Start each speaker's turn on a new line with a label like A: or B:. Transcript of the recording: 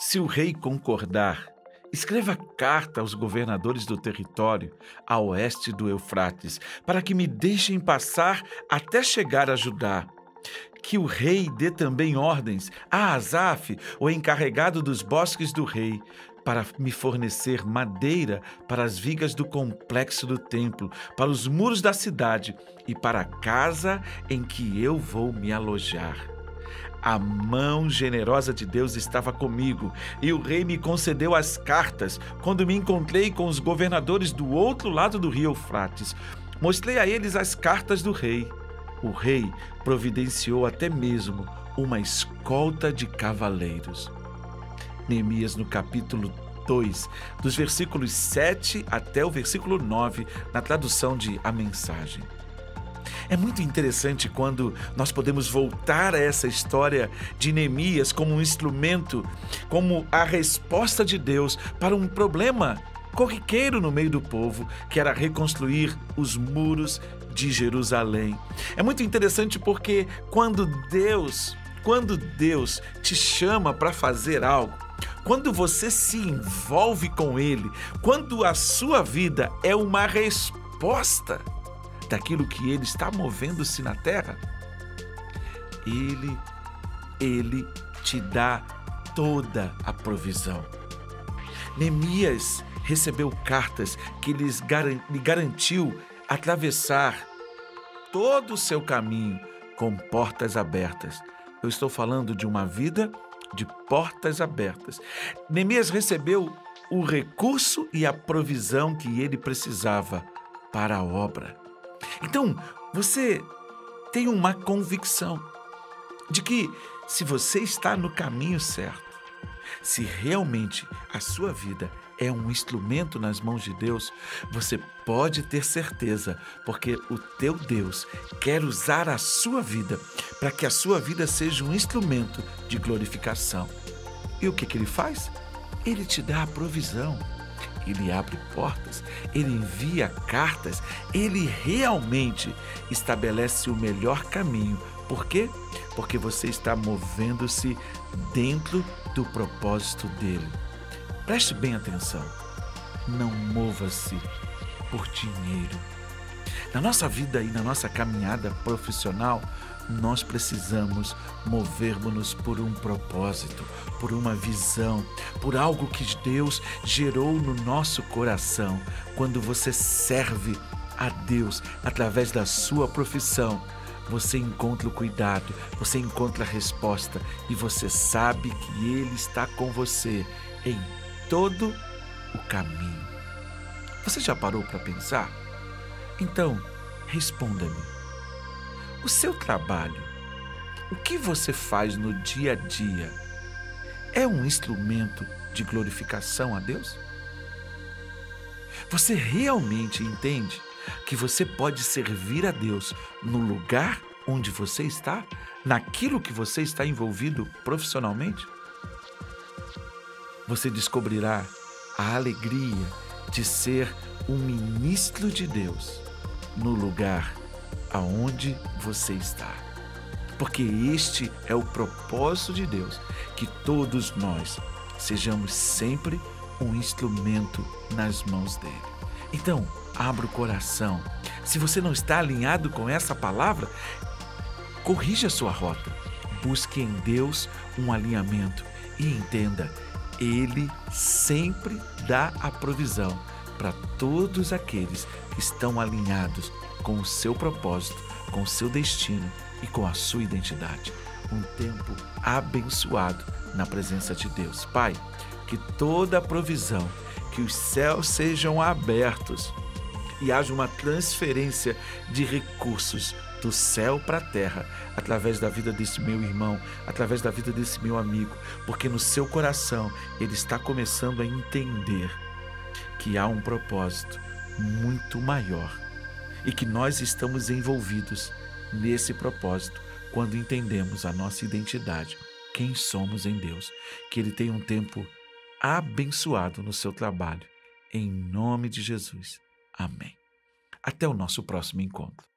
A: Se o rei concordar, escreva carta aos governadores do território a oeste do Eufrates, para que me deixem passar até chegar a Judá. Que o rei dê também ordens a Asaf, o encarregado dos bosques do rei, para me fornecer madeira para as vigas do complexo do templo, para os muros da cidade e para a casa em que eu vou me alojar. A mão generosa de Deus estava comigo e o rei me concedeu as cartas quando me encontrei com os governadores do outro lado do rio Eufrates. Mostrei a eles as cartas do rei. O rei providenciou até mesmo uma escolta de cavaleiros. Neemias, no capítulo 2, dos versículos 7 até o versículo 9, na tradução de A Mensagem. É muito interessante quando nós podemos voltar a essa história de Neemias como um instrumento, como a resposta de Deus para um problema corriqueiro no meio do povo, que era reconstruir os muros de Jerusalém. É muito interessante porque quando Deus, quando Deus te chama para fazer algo, quando você se envolve com Ele, quando a sua vida é uma resposta daquilo que Ele está movendo-se na terra, Ele, Ele te dá toda a provisão. Neemias recebeu cartas que lhes lhe garantiu atravessar todo o seu caminho com portas abertas. Eu estou falando de uma vida de portas abertas. Neemias recebeu o recurso e a provisão que ele precisava para a obra. Então, você tem uma convicção de que se você está no caminho certo, se realmente a sua vida é um instrumento nas mãos de Deus, você pode ter certeza, porque o teu Deus quer usar a sua vida para que a sua vida seja um instrumento de glorificação. E o que, que ele faz? Ele te dá a provisão. Ele abre portas, ele envia cartas, ele realmente estabelece o melhor caminho. Por quê? Porque você está movendo-se dentro do propósito dele. Preste bem atenção. Não mova-se por dinheiro. Na nossa vida e na nossa caminhada profissional, nós precisamos movermos-nos por um propósito, por uma visão, por algo que Deus gerou no nosso coração. Quando você serve a Deus através da sua profissão, você encontra o cuidado, você encontra a resposta e você sabe que Ele está com você em todo o caminho. Você já parou para pensar? Então, responda-me. O seu trabalho, o que você faz no dia a dia, é um instrumento de glorificação a Deus? Você realmente entende que você pode servir a Deus no lugar onde você está, naquilo que você está envolvido profissionalmente? você descobrirá a alegria de ser um ministro de Deus no lugar aonde você está. Porque este é o propósito de Deus, que todos nós sejamos sempre um instrumento nas mãos dele. Então, abra o coração. Se você não está alinhado com essa palavra, corrija a sua rota. Busque em Deus um alinhamento e entenda ele sempre dá a provisão para todos aqueles que estão alinhados com o seu propósito, com o seu destino e com a sua identidade. Um tempo abençoado na presença de Deus. Pai, que toda a provisão, que os céus sejam abertos e haja uma transferência de recursos do céu para a terra, através da vida desse meu irmão, através da vida desse meu amigo, porque no seu coração ele está começando a entender que há um propósito muito maior e que nós estamos envolvidos nesse propósito quando entendemos a nossa identidade, quem somos em Deus. Que ele tenha um tempo abençoado no seu trabalho. Em nome de Jesus. Amém. Até o nosso próximo encontro.